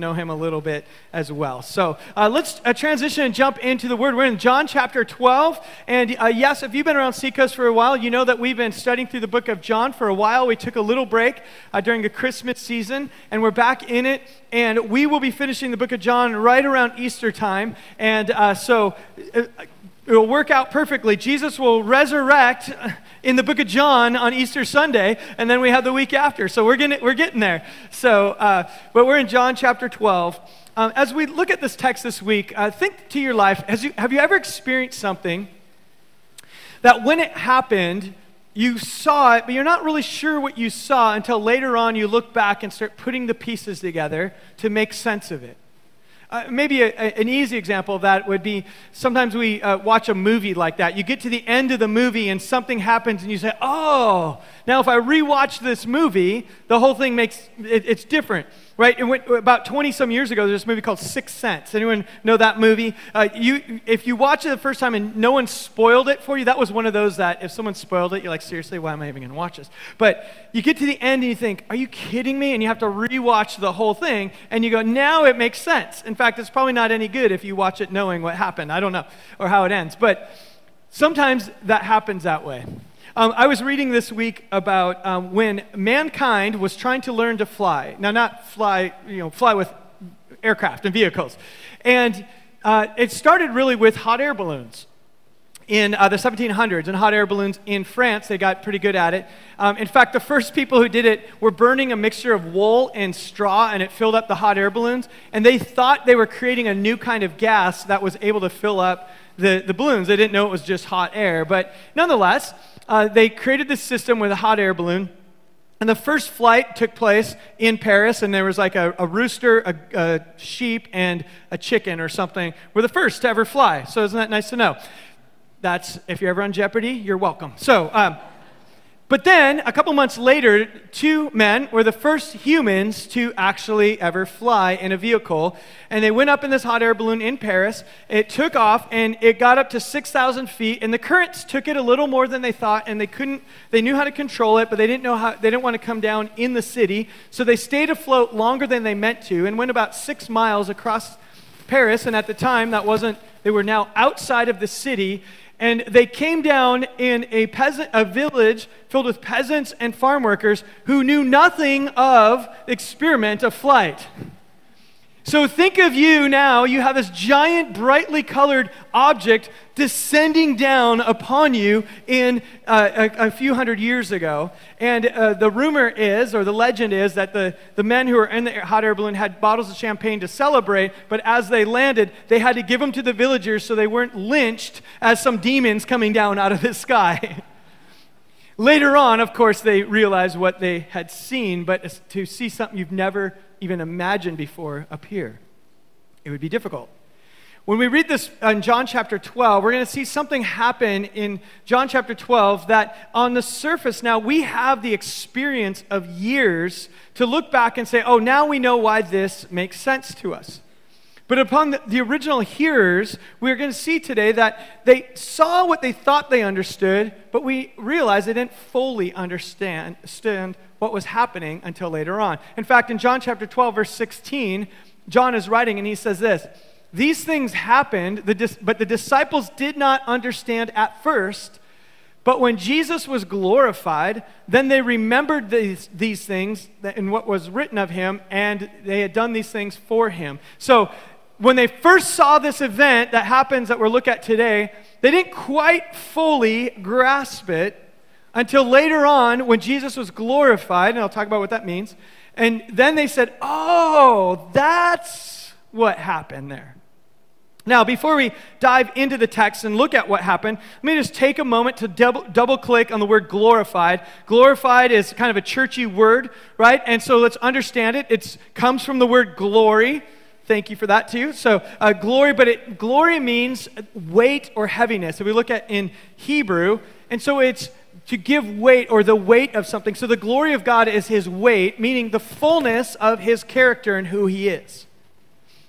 know him a little bit as well. So uh, let's uh, transition and jump into the word. We're in John chapter 12. And uh, yes, if you've been around Seacoast for a while, you know that we've been studying through the book of John for a while. We took a little break uh, during the Christmas season, and we're back in it. And we will be finishing the book of John right around Easter time. And uh, so uh, it will work out perfectly. Jesus will resurrect in the book of John on Easter Sunday, and then we have the week after. So we're getting, we're getting there. So, uh, but we're in John chapter 12. Um, as we look at this text this week, uh, think to your life you, have you ever experienced something that when it happened, you saw it, but you're not really sure what you saw until later on you look back and start putting the pieces together to make sense of it? Uh, maybe a, a, an easy example of that would be sometimes we uh, watch a movie like that. You get to the end of the movie and something happens and you say, oh, now if I rewatch this movie, the whole thing makes it, it's different right? It went, about 20 some years ago, there's this movie called Sixth Sense. Anyone know that movie? Uh, you, if you watch it the first time and no one spoiled it for you, that was one of those that if someone spoiled it, you're like, seriously, why am I even going to watch this? But you get to the end and you think, are you kidding me? And you have to rewatch the whole thing, and you go, now it makes sense. In fact, it's probably not any good if you watch it knowing what happened. I don't know, or how it ends. But sometimes that happens that way. Um, I was reading this week about um, when mankind was trying to learn to fly. Now, not fly, you know, fly with aircraft and vehicles. And uh, it started really with hot air balloons in uh, the 1700s and hot air balloons in France. They got pretty good at it. Um, in fact, the first people who did it were burning a mixture of wool and straw, and it filled up the hot air balloons. And they thought they were creating a new kind of gas that was able to fill up the, the balloons. They didn't know it was just hot air. But nonetheless, uh, they created this system with a hot air balloon. And the first flight took place in Paris, and there was like a, a rooster, a, a, sheep, and a chicken or something were the first to ever fly. So, isn't that nice to know? That's, if you're ever on Jeopardy, you're welcome. So, um, but then, a couple months later, two men were the first humans to actually ever fly in a vehicle. And they went up in this hot air balloon in Paris. It took off and it got up to 6,000 feet. And the currents took it a little more than they thought. And they couldn't, they knew how to control it, but they didn't know how, they didn't want to come down in the city. So they stayed afloat longer than they meant to and went about six miles across Paris. And at the time, that wasn't, they were now outside of the city and they came down in a peasant a village filled with peasants and farm workers who knew nothing of the experiment of flight so think of you now, you have this giant, brightly colored object descending down upon you in uh, a, a, few hundred years ago. And uh, the rumor is, or the legend is, that the, the men who were in the hot air balloon had bottles of champagne to celebrate, but as they landed, they had to give them to the villagers so they weren't lynched as some demons coming down out of the sky. Later on, of course, they realized what they had seen, but to see something you've never even imagined before appear. It would be difficult. When we read this in John chapter 12, we're going to see something happen in John chapter 12 that on the surface now we have the experience of years to look back and say, oh, now we know why this makes sense to us. But upon the, original hearers, we're going to see today that they saw what they thought they understood, but we realize they didn't fully understand, understand what was happening until later on. In fact, in John chapter 12, verse 16, John is writing and he says this These things happened, but the disciples did not understand at first. But when Jesus was glorified, then they remembered these, these things and what was written of him, and they had done these things for him. So when they first saw this event that happens that we're looking at today, they didn't quite fully grasp it until later on when Jesus was glorified, and I'll talk about what that means. And then they said, Oh, that's what happened there. Now, before we dive into the text and look at what happened, let me just take a moment to double, double click on the word glorified. Glorified is kind of a churchy word, right? And so let's understand it. It comes from the word glory. Thank you for that too. So uh, glory, but it, glory means weight or heaviness. If we look at in Hebrew, and so it's to give weight or the weight of something. So the glory of God is his weight, meaning the fullness of his character and who he is.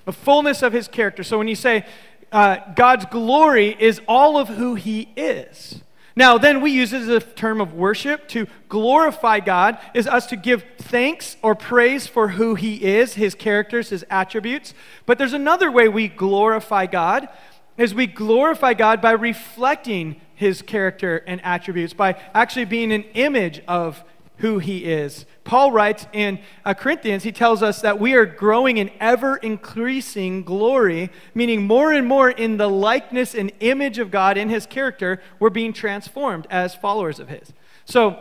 The fullness of his character. So when you say uh, God's glory is all of who he is. Now, then we use it as a term of worship. To glorify God is us to give thanks or praise for who He is, His characters, His attributes. But there's another way we glorify God, is we glorify God by reflecting His character and attributes, by actually being an image of who he is. Paul writes in uh, Corinthians, he tells us that we are growing in ever increasing glory, meaning more and more in the likeness and image of God in his character, we're being transformed as followers of his. So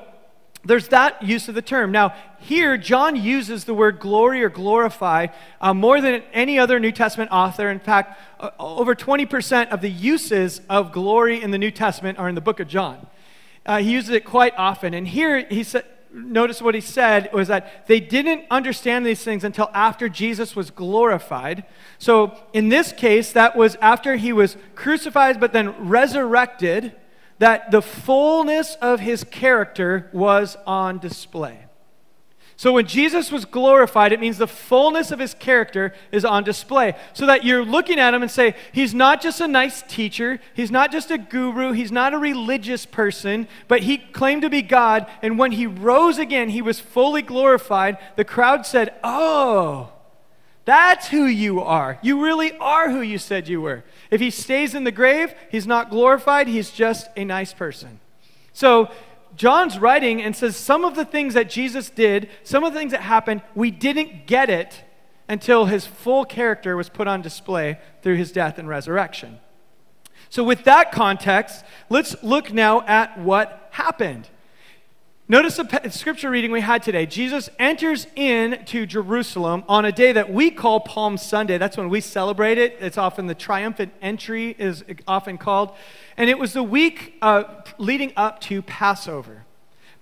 there's that use of the term. Now, here, John uses the word glory or glorify uh, more than any other New Testament author. In fact, uh, over 20% of the uses of glory in the New Testament are in the book of John. Uh, he uses it quite often. And here, he said, notice what he said was that they didn't understand these things until after Jesus was glorified. So in this case, that was after he was crucified but then resurrected, that the fullness of his character was on display. So when Jesus was glorified, it means the fullness of his character is on display. So that you're looking at him and say, he's not just a nice teacher, he's not just a guru, he's not a religious person, but he claimed to be God. And when he rose again, he was fully glorified. The crowd said, Oh, that's who you are. You really are who you said you were. If he stays in the grave, he's not glorified, he's just a nice person. So John's writing and says some of the things that Jesus did, some of the things that happened, we didn't get it until his full character was put on display through his death and resurrection. So, with that context, let's look now at what happened. Notice the scripture reading we had today. Jesus enters into Jerusalem on a day that we call Palm Sunday. That's when we celebrate it. It's often the triumphant entry is often called. And it was the week uh, leading up to Passover.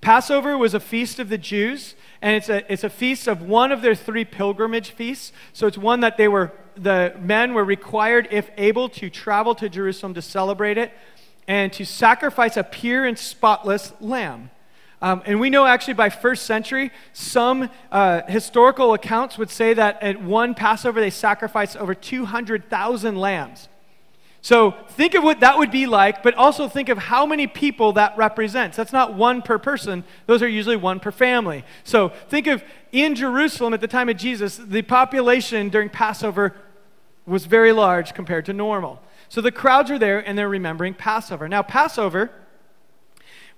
Passover was a feast of the Jews, and it's a, it's a feast of one of their three pilgrimage feasts. So it's one that they were, the men were required, if able, to travel to Jerusalem to celebrate it and to sacrifice a pure and spotless lamb. Um, and we know actually by first century, some uh, historical accounts would say that at one Passover they sacrificed over 200,000 lambs. So think of what that would be like, but also think of how many people that represents. That's not one per person, those are usually one per family. So think of in Jerusalem at the time of Jesus, the population during Passover was very large compared to normal. So the crowds are there and they're remembering Passover. Now, Passover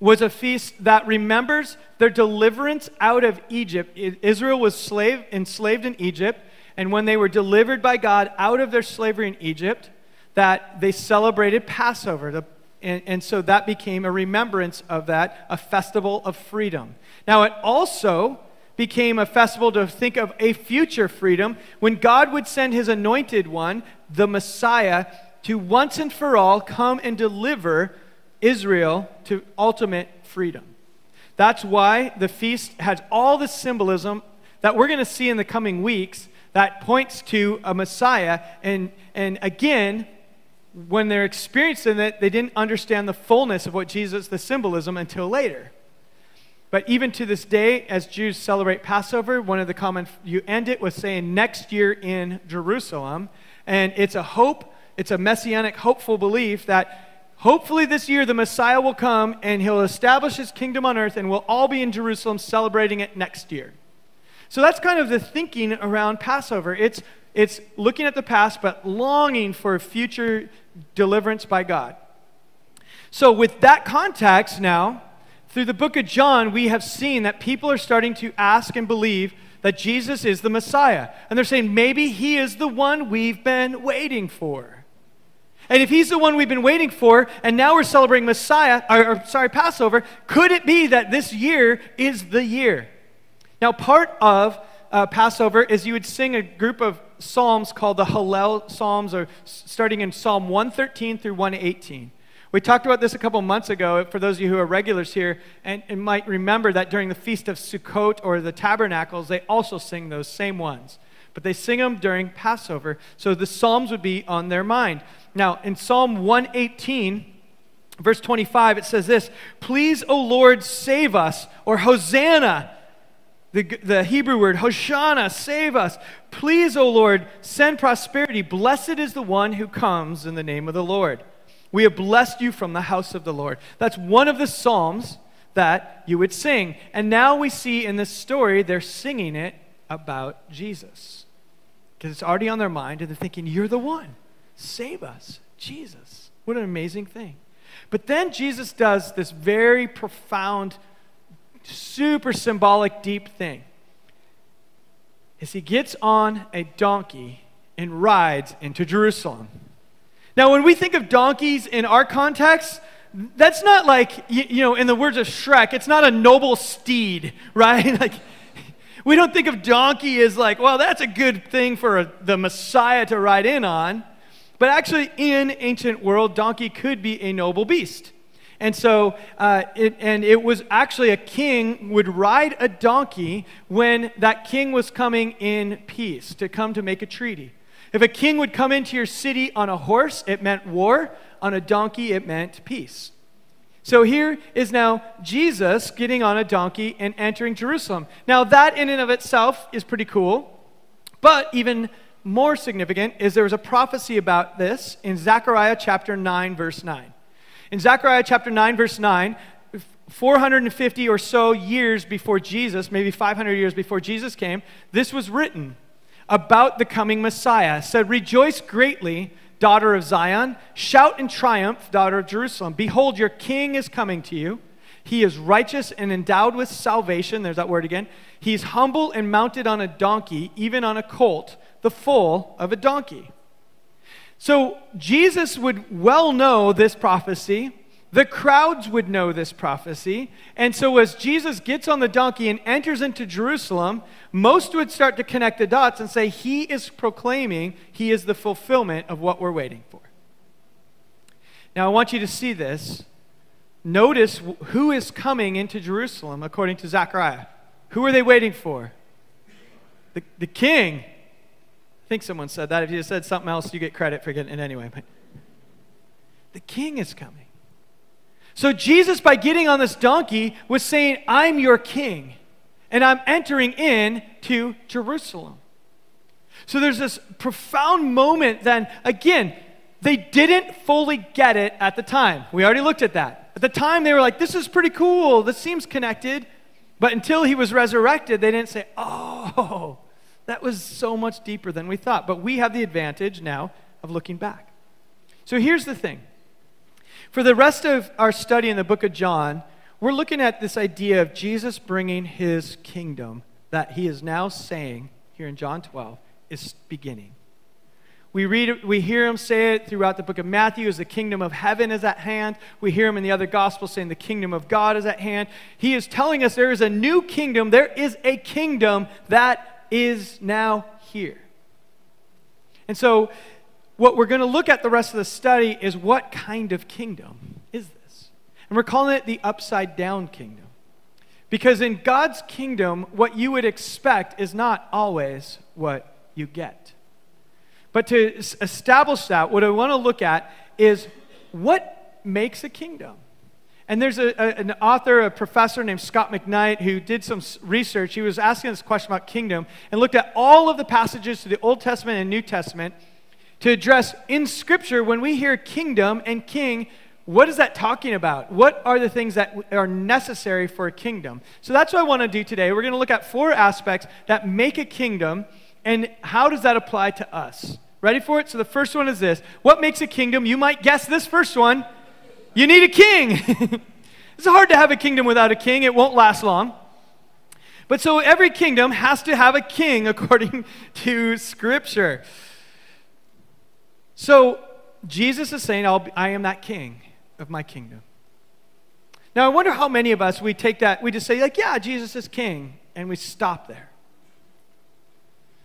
was a feast that remembers their deliverance out of Egypt. Israel was slave, enslaved in Egypt, and when they were delivered by God out of their slavery in Egypt, that they celebrated Passover. The, and, and so that became a remembrance of that, a festival of freedom. Now, it also became a festival to think of a future freedom when God would send his anointed one, the Messiah, to once and for all come and deliver Israel to ultimate freedom. That's why the feast has all the symbolism that we're going to see in the coming weeks that points to a Messiah. And, and again, when they're experiencing it, they didn't understand the fullness of what Jesus, the symbolism, until later. But even to this day, as Jews celebrate Passover, one of the common, you end it with saying next year in Jerusalem. And it's a hope, it's a messianic, hopeful belief that Hopefully, this year the Messiah will come and he'll establish his kingdom on earth, and we'll all be in Jerusalem celebrating it next year. So that's kind of the thinking around Passover. It's, it's looking at the past, but longing for future deliverance by God. So, with that context now, through the book of John, we have seen that people are starting to ask and believe that Jesus is the Messiah. And they're saying, maybe he is the one we've been waiting for. And if he's the one we've been waiting for, and now we're celebrating Messiah, or, or, sorry, Passover, could it be that this year is the year? Now, part of uh, Passover is you would sing a group of psalms called the Hallel Psalms, or starting in Psalm 113 through 118. We talked about this a couple months ago for those of you who are regulars here, and, and might remember that during the Feast of Sukkot or the Tabernacles, they also sing those same ones. But they sing them during Passover, so the Psalms would be on their mind. Now, in Psalm 118, verse 25, it says this Please, O Lord, save us, or Hosanna. The, the Hebrew word, Hoshana, save us. Please, O Lord, send prosperity. Blessed is the one who comes in the name of the Lord. We have blessed you from the house of the Lord. That's one of the Psalms that you would sing. And now we see in this story, they're singing it about Jesus. Because it's already on their mind, and they're thinking, You're the one. Save us, Jesus. What an amazing thing. But then Jesus does this very profound, super symbolic, deep thing. Is he gets on a donkey and rides into Jerusalem. Now, when we think of donkeys in our context, that's not like, you, you, know, in the words of Shrek, it's not a noble steed, right? like, we don't think of donkey as like, well, that's a good thing for a, the Messiah to ride in on. But actually, in ancient world, donkey could be a noble beast. And so, uh, it, and it was actually a king would ride a donkey when that king was coming in peace to come to make a treaty. If a king would come into your city on a horse, it meant war. On a donkey, it meant peace. So here is now Jesus getting on a donkey and entering Jerusalem. Now, that in and of itself is pretty cool. But even more significant is there was a prophecy about this in Zechariah chapter 9, verse 9. In Zechariah chapter 9, verse 9, 450 or so years before Jesus, maybe 500 years before Jesus came, this was written about the coming Messiah said, Rejoice greatly, daughter of Zion. Shout in triumph, daughter of Jerusalem. Behold, your king is coming to you. He is righteous and endowed with salvation. There's that word again. He's humble and mounted on a donkey, even on a colt, the foal of a donkey. So Jesus would well know this prophecy the crowds would know this prophecy. And so, as Jesus gets on the donkey and enters into Jerusalem, most would start to connect the dots and say, He is proclaiming He is the fulfillment of what we're waiting for. Now, I want you to see this. Notice who is coming into Jerusalem according to Zechariah. Who are they waiting for? The, the king. I think someone said that. If you said something else, you get credit for getting it anyway. But the king is coming. So Jesus, by getting on this donkey, was saying, I'm your king, and I'm entering in to Jerusalem. So there's this profound moment then, again, they didn't fully get it at the time. We already looked at that. At the time, they were like, this is pretty cool. This seems connected. But until he was resurrected, they didn't say, oh, that was so much deeper than we thought. But we have the advantage now of looking back. So here's the thing for the rest of our study in the book of John, we're looking at this idea of Jesus bringing his kingdom that he is now saying here in John 12 is beginning. We read we hear him say it throughout the book of Matthew as the kingdom of heaven is at hand. We hear him in the other gospels saying the kingdom of God is at hand. He is telling us there is a new kingdom. There is a kingdom that is now here. And so what we're going to look at the rest of the study is what kind of kingdom is this? And we're calling it the upside down kingdom. Because in God's kingdom, what you would expect is not always what you get. But to establish that, what I want to look at is what makes a kingdom? And there's a, a, an author, a professor named Scot McKnight, who did some research. He was asking this question about kingdom and looked at all of the passages to the Old Testament and New Testament to address in Scripture when we hear kingdom and king, what is that talking about? What are the things that are necessary for a kingdom? So that's what I want to do today. We're going to look at four aspects that make a kingdom and how does that apply to us? Ready for it? So the first one is this What makes a kingdom? You might guess this first one. You need a king. it's hard to have a kingdom without a king, it won't last long. But so every kingdom has to have a king according to Scripture. So Jesus is saying, I am that king of my kingdom. Now, I wonder how many of us we take that, we just say, like, yeah, Jesus is king, and we stop there.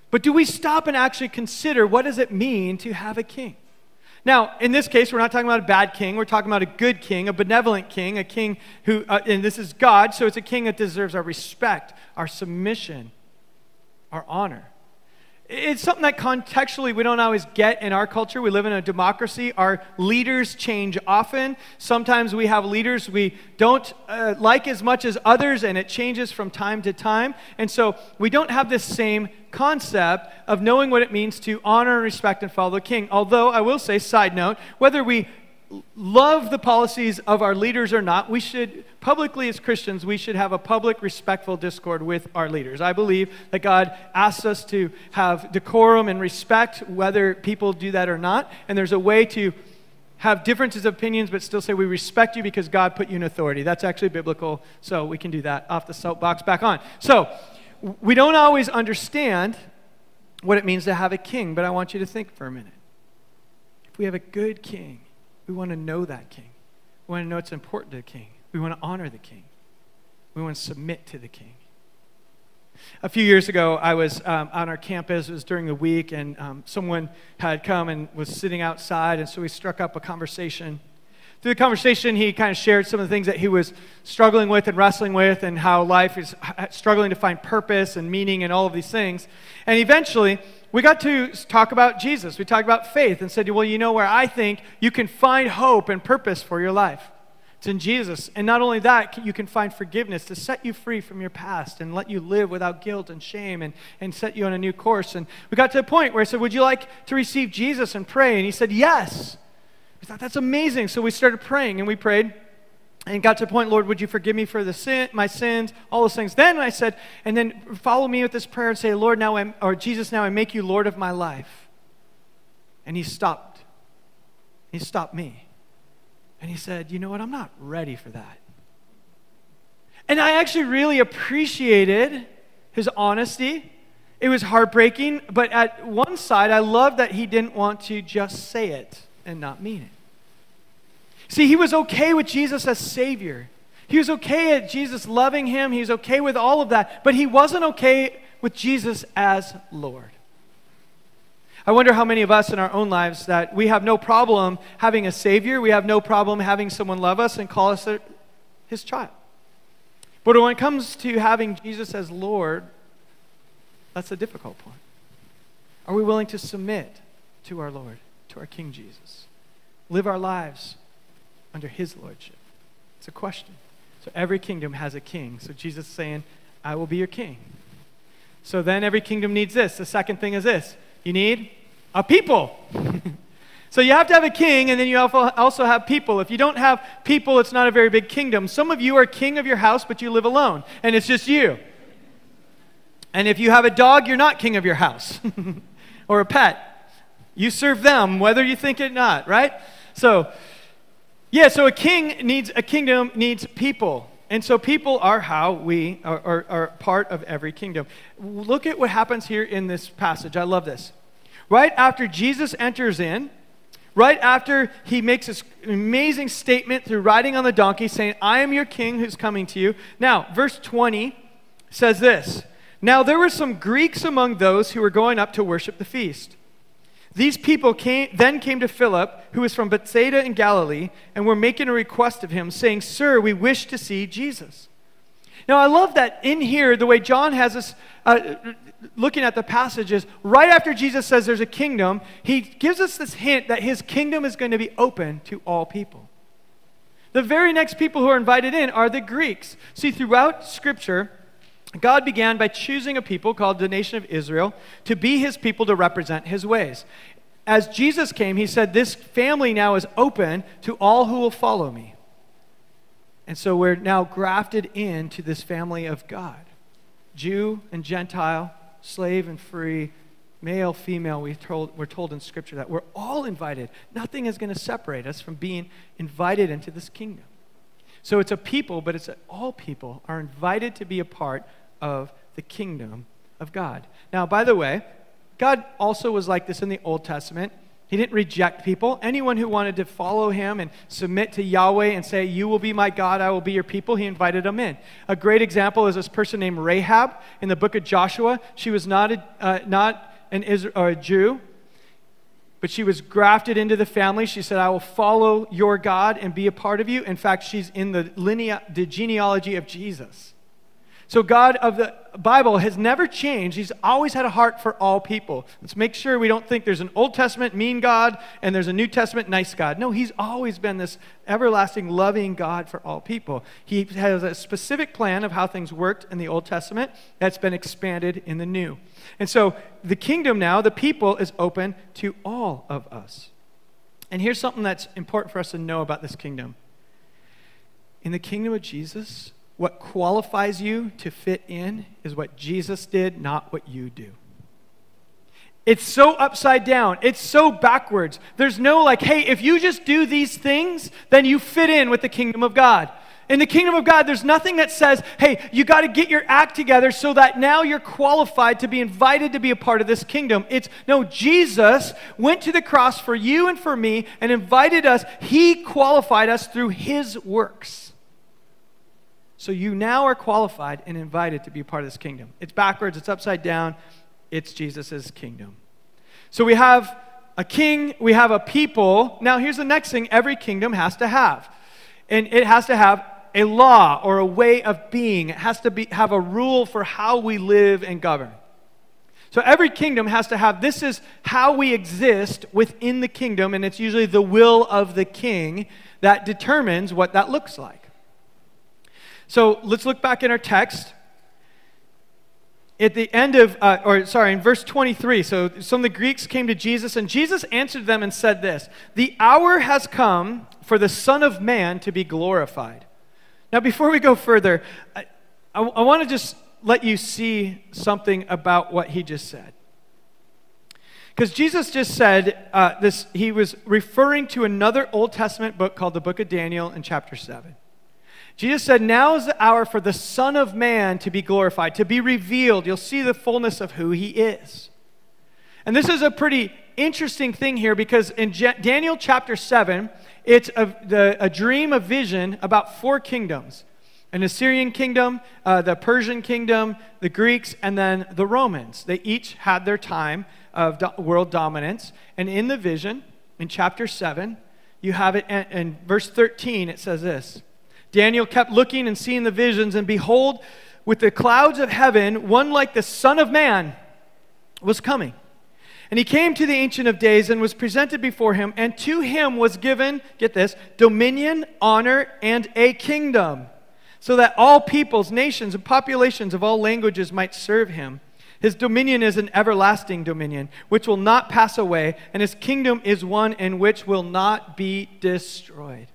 But do we stop and actually consider what does it mean to have a king? Now, in this case, we're not talking about a bad king. We're talking about a good king, a benevolent king, a king who, uh, and this is God, so it's a king that deserves our respect, our submission, our honor. It's something that contextually we don't always get in our culture. We live in a democracy. Our leaders change often. Sometimes we have leaders we don't uh, like as much as others, and it changes from time to time. And so we don't have this same concept of knowing what it means to honor and respect and follow the king. Although, I will say, side note, whether we love the policies of our leaders or not, we should, publicly as Christians, we should have a public, respectful discord with our leaders. I believe that God asks us to have decorum and respect, whether people do that or not. And there's a way to have differences of opinions, but still say we respect you because God put you in authority. That's actually biblical, so we can do that off the soapbox back on. So, we don't always understand what it means to have a king, but I want you to think for a minute. If we have a good king, we want to know that king. We want to know it's important to the king. We want to honor the king. We want to submit to the king. A few years ago, I was um, on our campus. It was during the week, and um, someone had come and was sitting outside, and so we struck up a conversation. Through the conversation, he kind of shared some of the things that he was struggling with and wrestling with, and how life is struggling to find purpose and meaning and all of these things. And eventually, we got to talk about Jesus. We talked about faith and said, well, you know where I think you can find hope and purpose for your life? It's in Jesus. And not only that, you can find forgiveness to set you free from your past and let you live without guilt and shame and, and set you on a new course. And we got to a point where I said, Would you like to receive Jesus and pray? And he said, Yes. We thought, That's amazing. So we started praying and we prayed and got to the point, Lord, would you forgive me for the sin, my sins, all those things. Then I said, and then follow me with this prayer and say, Lord, now I'm, or Jesus, now I make you Lord of my life. And he stopped. He stopped me. And he said, you know what? I'm not ready for that. And I actually really appreciated his honesty. It was heartbreaking, but at one side, I love that he didn't want to just say it and not mean it. See, he was okay with Jesus as Savior. He was okay at Jesus loving him. He was okay with all of that. But he wasn't okay with Jesus as Lord. I wonder how many of us in our own lives that we have no problem having a Savior, we have no problem having someone love us and call us a, his child. But when it comes to having Jesus as Lord, that's a difficult point. Are we willing to submit to our Lord, to our King Jesus? Live our lives under his lordship? It's a question. So every kingdom has a king. So Jesus is saying, I will be your king. So then every kingdom needs this. The second thing is this you need a people. so you have to have a king, and then you also have people. If you don't have people, it's not a very big kingdom. Some of you are king of your house, but you live alone, and it's just you. And if you have a dog, you're not king of your house or a pet. You serve them, whether you think it or not, right? So yeah, so a king needs, a kingdom needs people. And so people are how we are, are, are, part of every kingdom. Look at what happens here in this passage. I love this. Right after Jesus enters in, right after he makes this amazing statement through riding on the donkey, saying, I am your king who's coming to you. Now, verse 20 says this Now there were some Greeks among those who were going up to worship the feast. These people came, then came to Philip, who was from Bethsaida in Galilee, and were making a request of him, saying, Sir, we wish to see Jesus. Now, I love that in here, the way John has us uh, looking at the passages, right after Jesus says there's a kingdom, he gives us this hint that his kingdom is going to be open to all people. The very next people who are invited in are the Greeks. See, throughout Scripture, God began by choosing a people called the nation of Israel to be his people to represent his ways. As Jesus came, he said, This family now is open to all who will follow me. And so we're now grafted into this family of God Jew and Gentile, slave and free, male, female. We told, we're told in Scripture that we're all invited. Nothing is going to separate us from being invited into this kingdom. So it's a people, but it's all people are invited to be a part of the kingdom of God. Now, by the way, God also was like this in the Old Testament. He didn't reject people. Anyone who wanted to follow him and submit to Yahweh and say, You will be my God, I will be your people, he invited them in. A great example is this person named Rahab in the book of Joshua. She was not a, uh, not an Israel, or a Jew, but she was grafted into the family. She said, I will follow your God and be a part of you. In fact, she's in the, linea, the genealogy of Jesus. So, God of the Bible has never changed. He's always had a heart for all people. Let's make sure we don't think there's an Old Testament mean God and there's a New Testament nice God. No, He's always been this everlasting, loving God for all people. He has a specific plan of how things worked in the Old Testament that's been expanded in the New. And so, the kingdom now, the people, is open to all of us. And here's something that's important for us to know about this kingdom. In the kingdom of Jesus, what qualifies you to fit in is what Jesus did, not what you do. It's so upside down. It's so backwards. There's no like, hey, if you just do these things, then you fit in with the kingdom of God. In the kingdom of God, there's nothing that says, hey, you got to get your act together so that now you're qualified to be invited to be a part of this kingdom. It's no, Jesus went to the cross for you and for me and invited us. He qualified us through his works. So you now are qualified and invited to be part of this kingdom. It's backwards, it's upside down, it's Jesus' kingdom. So we have a king, we have a people. Now, here's the next thing every kingdom has to have. And it has to have a law or a way of being. It has to be, have a rule for how we live and govern. So every kingdom has to have this is how we exist within the kingdom, and it's usually the will of the king that determines what that looks like. So let's look back in our text. At the end of, uh, or sorry, in verse 23, so some of the Greeks came to Jesus, and Jesus answered them and said this The hour has come for the Son of Man to be glorified. Now, before we go further, I, I, I want to just let you see something about what he just said. Because Jesus just said uh, this, he was referring to another Old Testament book called the Book of Daniel in chapter 7. Jesus said, Now is the hour for the Son of Man to be glorified, to be revealed. You'll see the fullness of who he is. And this is a pretty interesting thing here because in Je- Daniel chapter 7, it's a, the, a dream, a vision about four kingdoms an Assyrian kingdom, uh, the Persian kingdom, the Greeks, and then the Romans. They each had their time of do- world dominance. And in the vision, in chapter 7, you have it in, in verse 13, it says this Daniel kept looking and seeing the visions, and behold, with the clouds of heaven, one like the Son of Man was coming. And he came to the Ancient of Days and was presented before him, and to him was given, get this, dominion, honor, and a kingdom, so that all peoples, nations, and populations of all languages might serve him. His dominion is an everlasting dominion, which will not pass away, and his kingdom is one in which will not be destroyed.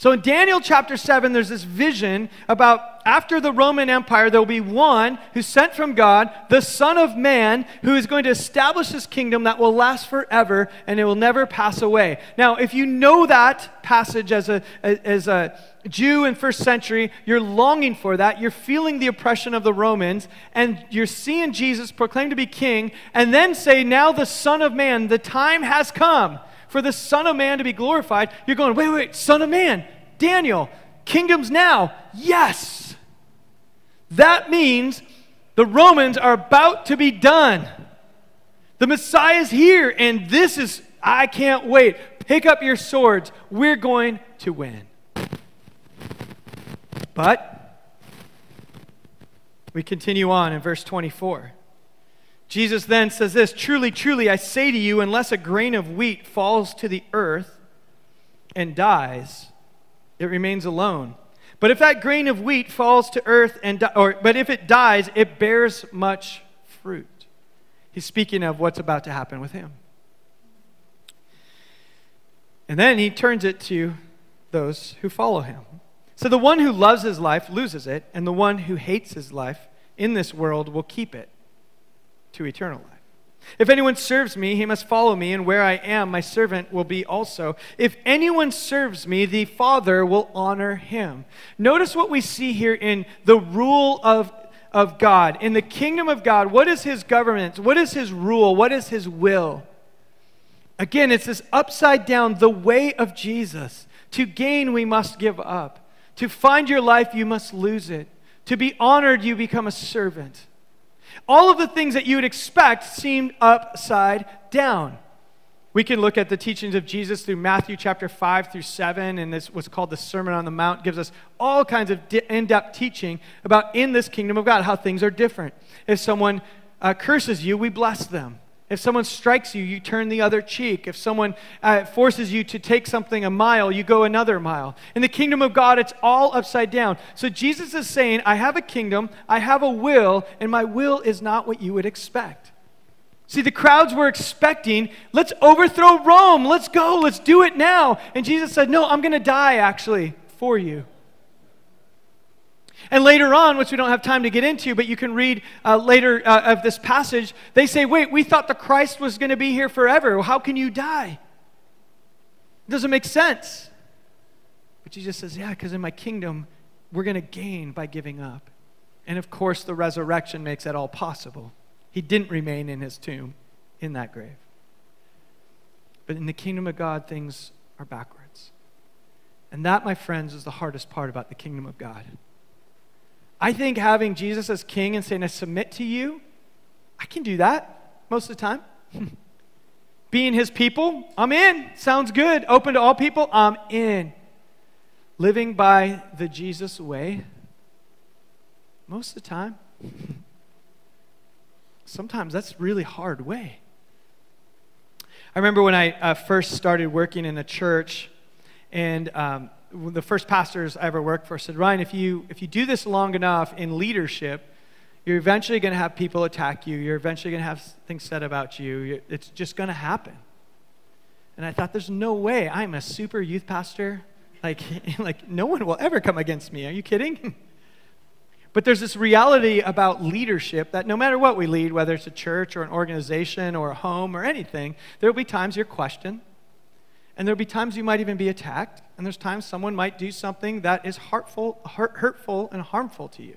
So in Daniel chapter 7, there's this vision about after the Roman Empire, there will be one who's sent from God, the Son of Man, who is going to establish his kingdom that will last forever and it will never pass away. Now, if you know that passage as a, as a Jew in first century, you're longing for that. You're feeling the oppression of the Romans, and you're seeing Jesus proclaimed to be king, and then say, Now the Son of Man, the time has come for the Son of Man to be glorified, you're going, wait, wait, Son of Man, Daniel, kingdoms now. Yes. That means the Romans are about to be done. The Messiah is here, and this is, I can't wait. Pick up your swords. We're going to win. But we continue on in verse 24. Jesus then says this Truly, truly, I say to you, unless a grain of wheat falls to the earth and dies, it remains alone. But if that grain of wheat falls to earth and di- or but if it dies, it bears much fruit. He's speaking of what's about to happen with him. And then he turns it to those who follow him. So the one who loves his life loses it, and the one who hates his life in this world will keep it to eternal life. If anyone serves me, he must follow me, and where I am, my servant will be also. If anyone serves me, the Father will honor him. Notice what we see here in the rule of, of God. In the kingdom of God, what is his government? What is his rule? What is his will? Again, it's this upside down, the way of Jesus. To gain, we must give up. To find your life, you must lose it. To be honored, you become a servant. All of the things that you would expect seemed upside down. We can look at the teachings of Jesus through Matthew chapter 5 through 7, and this what's called the Sermon on the Mount, gives us all kinds of in depth teaching about in this kingdom of God how things are different. If someone uh, curses you, we bless them. If someone strikes you, you turn the other cheek. If someone uh, forces you to take something a mile, you go another mile. In the kingdom of God, it's all upside down. So Jesus is saying, I have a kingdom, I have a will, and my will is not what you would expect. See, the crowds were expecting, let's overthrow Rome. Let's go. Let's do it now. And Jesus said, No, I'm going to die actually for you. And later on, which we don't have time to get into, but you can read uh, later uh, of this passage, they say, Wait, we thought the Christ was going to be here forever. How can you die? It doesn't make sense. But Jesus says, Yeah, because in my kingdom, we're going to gain by giving up. And of course, the resurrection makes that all possible. He didn't remain in his tomb in that grave. But in the kingdom of God, things are backwards. And that, my friends, is the hardest part about the kingdom of God. I think having Jesus as king and saying, I submit to you, I can do that most of the time. Being his people, I'm in. Sounds good. Open to all people, I'm in. Living by the Jesus way, most of the time. sometimes that's really hard way. I remember when I uh, first started working in a church, and um, the first pastors I ever worked for said, Ryan, if you, if you do this long enough in leadership, you're eventually going to have people attack you. You're eventually going to have things said about you. It's just going to happen. And I thought, there's no way. I'm a super youth pastor. Like, like no one will ever come against me. Are you kidding? But there's this reality about leadership that no matter what we lead, whether it's a church or an organization or a home or anything, there will be times you're questioned. And there'll be times you might even be attacked. And there's times someone might do something that is heartful, hurt, hurtful and harmful to you.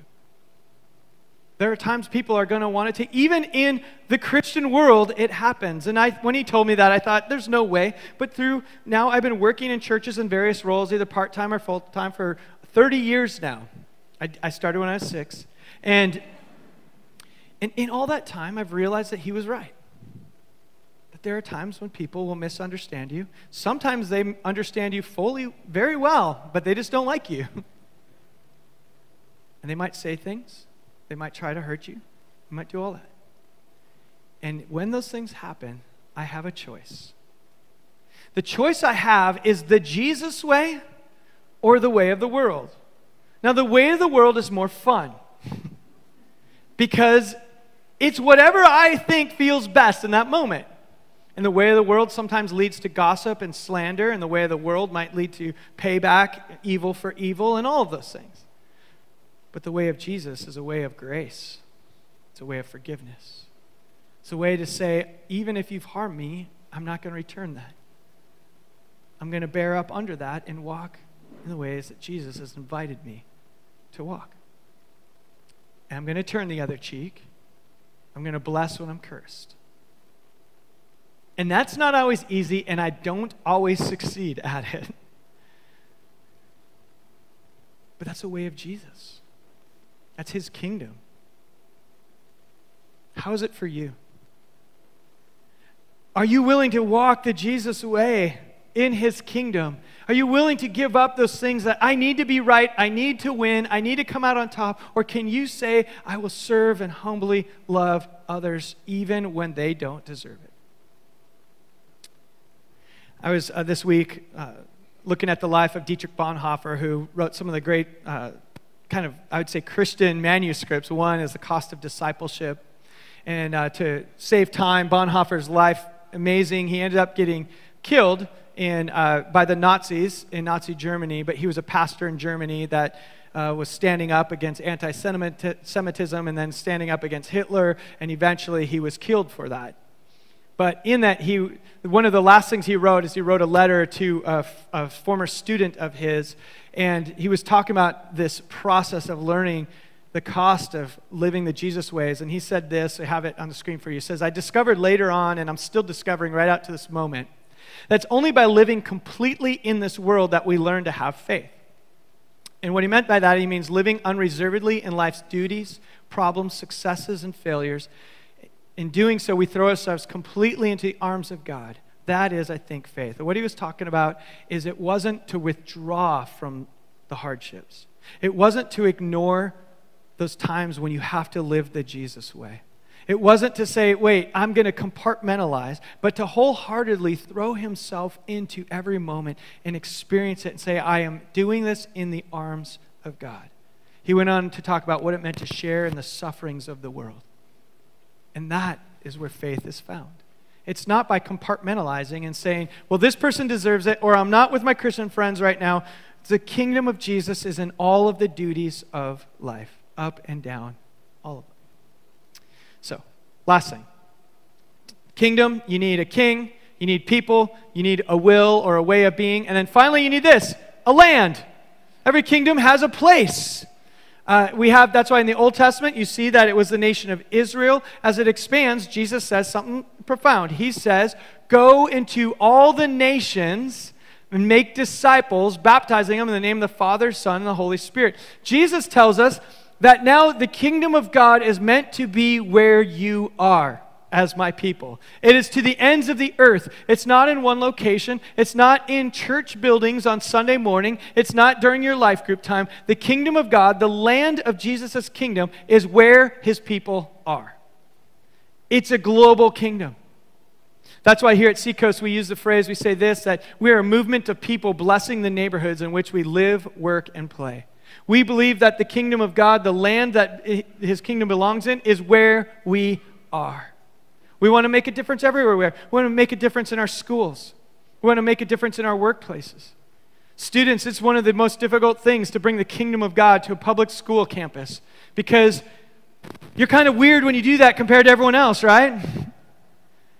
There are times people are going to want to take, even in the Christian world, it happens. And I, when he told me that, I thought, there's no way. But through now, I've been working in churches in various roles, either part time or full time, for 30 years now. I, I started when I was six. And, and in all that time, I've realized that he was right. There are times when people will misunderstand you. Sometimes they understand you fully, very well, but they just don't like you. and they might say things, they might try to hurt you, they might do all that. And when those things happen, I have a choice. The choice I have is the Jesus way or the way of the world. Now, the way of the world is more fun because it's whatever I think feels best in that moment. And the way of the world sometimes leads to gossip and slander, and the way of the world might lead to payback, evil for evil, and all of those things. But the way of Jesus is a way of grace, it's a way of forgiveness. It's a way to say, even if you've harmed me, I'm not going to return that. I'm going to bear up under that and walk in the ways that Jesus has invited me to walk. And I'm going to turn the other cheek. I'm going to bless when I'm cursed. And that's not always easy, and I don't always succeed at it. But that's a way of Jesus. That's his kingdom. How is it for you? Are you willing to walk the Jesus way in his kingdom? Are you willing to give up those things that I need to be right, I need to win, I need to come out on top? Or can you say, I will serve and humbly love others even when they don't deserve it? I was uh, this week uh, looking at the life of Dietrich Bonhoeffer, who wrote some of the great, uh, kind of, I would say, Christian manuscripts. One is The Cost of Discipleship. And uh, to save time, Bonhoeffer's life, amazing. He ended up getting killed in, uh, by the Nazis in Nazi Germany, but he was a pastor in Germany that uh, was standing up against anti Semitism and then standing up against Hitler, and eventually he was killed for that. But in that, he, one of the last things he wrote is he wrote a letter to a, a former student of his, and he was talking about this process of learning the cost of living the Jesus ways. And he said this, I have it on the screen for you. He says, I discovered later on, and I'm still discovering right out to this moment, that's only by living completely in this world that we learn to have faith. And what he meant by that, he means living unreservedly in life's duties, problems, successes, and failures. In doing so, we throw ourselves completely into the arms of God. That is, I think, faith. What he was talking about is it wasn't to withdraw from the hardships, it wasn't to ignore those times when you have to live the Jesus way. It wasn't to say, wait, I'm going to compartmentalize, but to wholeheartedly throw himself into every moment and experience it and say, I am doing this in the arms of God. He went on to talk about what it meant to share in the sufferings of the world. And that is where faith is found. It's not by compartmentalizing and saying, well, this person deserves it, or I'm not with my Christian friends right now. The kingdom of Jesus is in all of the duties of life, up and down, all of them. So, last thing kingdom, you need a king, you need people, you need a will or a way of being, and then finally, you need this a land. Every kingdom has a place. Uh, we have, that's why in the Old Testament, you see that it was the nation of Israel. As it expands, Jesus says something profound. He says, Go into all the nations and make disciples, baptizing them in the name of the Father, Son, and the Holy Spirit. Jesus tells us that now the kingdom of God is meant to be where you are as my people. It is to the ends of the earth. It's not in one location. It's not in church buildings on Sunday morning. It's not during your life group time. The kingdom of God, the land of Jesus' kingdom, is where his people are. It's a global kingdom. That's why here at Seacoast we use the phrase, we say this, that we are a movement of people blessing the neighborhoods in which we live, work, and play. We believe that the kingdom of God, the land that his kingdom belongs in, is where we are. We want to make a difference everywhere we are. We want to make a difference in our schools. We want to make a difference in our workplaces. Students, it's one of the most difficult things to bring the kingdom of God to a public school campus because you're kind of weird when you do that compared to everyone else, right?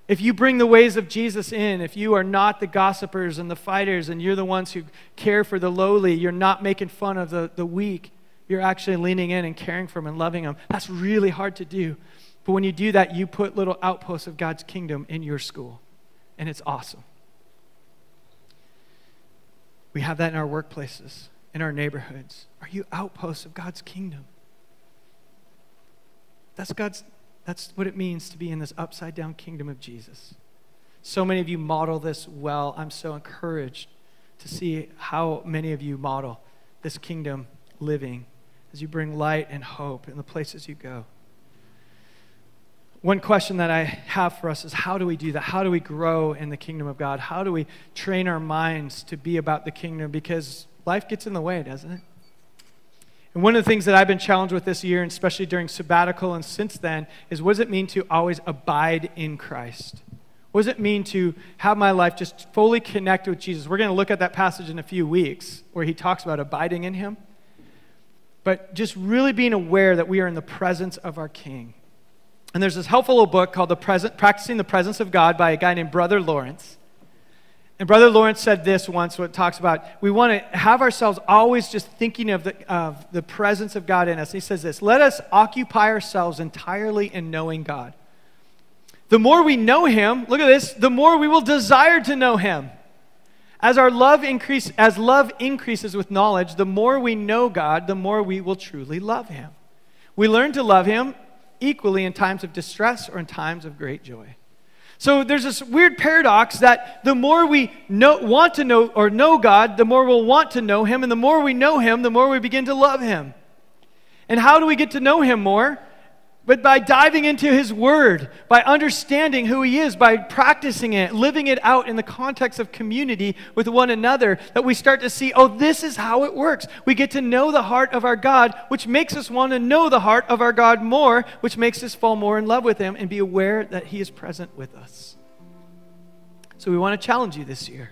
If you bring the ways of Jesus in, if you are not the gossipers and the fighters and you're the ones who care for the lowly, you're not making fun of the, the weak, you're actually leaning in and caring for them and loving them. That's really hard to do. But when you do that, you put little outposts of God's kingdom in your school, and it's awesome. We have that in our workplaces, in our neighborhoods. Are you outposts of God's kingdom? That's God's that's what it means to be in this upside down kingdom of Jesus. So many of you model this well. I'm so encouraged to see how many of you model this kingdom living as you bring light and hope in the places you go. One question that I have for us is how do we do that? How do we grow in the kingdom of God? How do we train our minds to be about the kingdom? Because life gets in the way, doesn't it? And one of the things that I've been challenged with this year, and especially during sabbatical and since then, is what does it mean to always abide in Christ? What does it mean to have my life just fully connected with Jesus? We're going to look at that passage in a few weeks where he talks about abiding in him. But just really being aware that we are in the presence of our King and there's this helpful little book called the Present, Practicing the Presence of God by a guy named Brother Lawrence. And Brother Lawrence said this once, what talks about we want to have ourselves always just thinking of the, of the presence of God in us. He says this let us occupy ourselves entirely in knowing God. The more we know Him, look at this, the more we will desire to know Him. As our love increase, as love increases with knowledge, the more we know God, the more we will truly love Him. We learn to love Him equally in times of distress or in times of great joy. So there's this weird paradox that the more we know, want to know or know God, the more we'll want to know Him. And the more we know Him, the more we begin to love Him. And how do we get to know Him more? But by diving into His Word, by understanding who He is, by practicing it, living it out in the context of community with one another, that we start to see, oh, this is how it works. We get to know the heart of our God, which makes us want to know the heart of our God more, which makes us fall more in love with Him and be aware that He is present with us. So we want to challenge you this year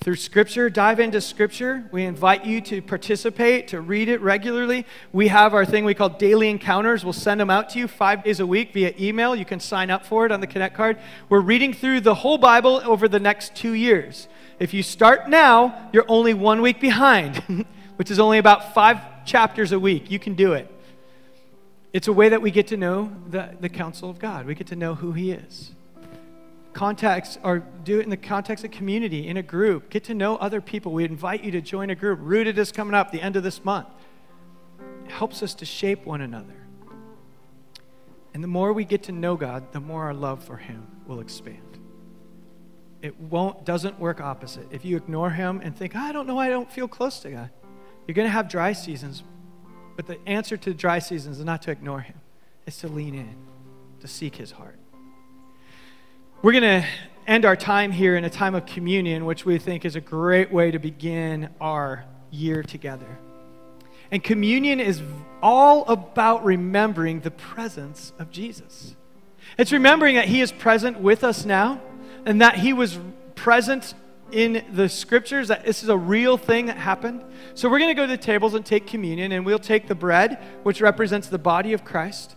through Scripture, dive into Scripture. We invite you to participate, to read it regularly. We have our thing we call daily encounters. We'll send them out to you five days a week via email. You can sign up for it on the Connect card. We're reading through the whole Bible over the next two years. If you start now, you're only one week behind, which is only about five chapters a week. You can do it. It's a way that we get to know the, the counsel of God, we get to know who He is context or do it in the context of community, in a group. Get to know other people. We invite you to join a group. Rooted is coming up the end of this month. It helps us to shape one another. And the more we get to know God, the more our love for Him will expand. It won't doesn't work opposite. If you ignore Him and think, I don't know, I don't feel close to God, you're going to have dry seasons. But the answer to dry seasons is not to ignore Him, it's to lean in, to seek His heart. We're going to end our time here in a time of communion, which we think is a great way to begin our year together. And communion is all about remembering the presence of Jesus. It's remembering that He is present with us now and that He was present in the scriptures, that this is a real thing that happened. So we're going to go to the tables and take communion, and we'll take the bread, which represents the body of Christ.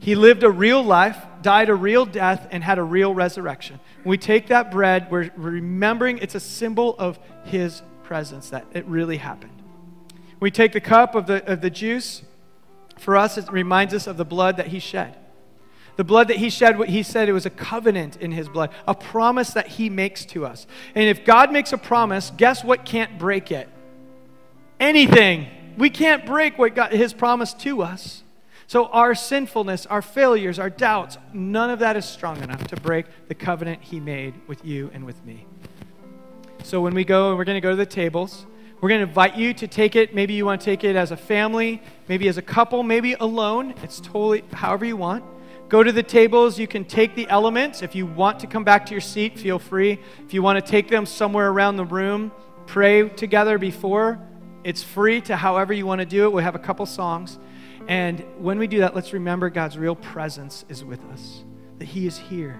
He lived a real life, died a real death, and had a real resurrection. When we take that bread, we're remembering it's a symbol of His presence, that it really happened. We take the cup of the, of the juice. For us, it reminds us of the blood that He shed. The blood that he shed, what he said, it was a covenant in his blood, a promise that he makes to us. And if God makes a promise, guess what can't break it? Anything. We can't break what God, his promise to us. So our sinfulness, our failures, our doubts, none of that is strong enough to break the covenant he made with you and with me. So when we go, we're going to go to the tables. We're going to invite you to take it. Maybe you want to take it as a family, maybe as a couple, maybe alone. It's totally however you want. Go to the tables. You can take the elements. If you want to come back to your seat, feel free. If you want to take them somewhere around the room, pray together before. It's free to however you want to do it. We have a couple songs. And when we do that, let's remember God's real presence is with us, that He is here,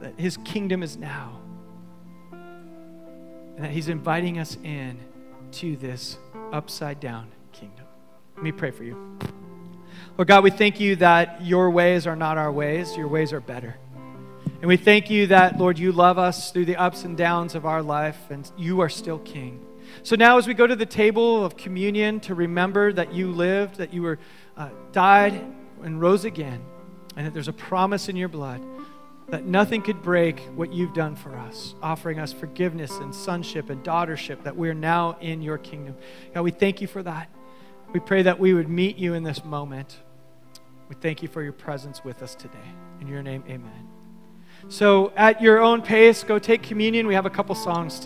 that His kingdom is now, and that He's inviting us in to this upside down kingdom. Let me pray for you. Lord God, we thank you that your ways are not our ways, your ways are better. And we thank you that, Lord, you love us through the ups and downs of our life, and you are still King. So now, as we go to the table of communion to remember that you lived, that you were uh, died and rose again, and that there's a promise in your blood that nothing could break what you've done for us, offering us forgiveness and sonship and daughtership, that we're now in your kingdom. God, we thank you for that. We pray that we would meet you in this moment. We thank you for your presence with us today. In your name, amen. So, at your own pace, go take communion. We have a couple songs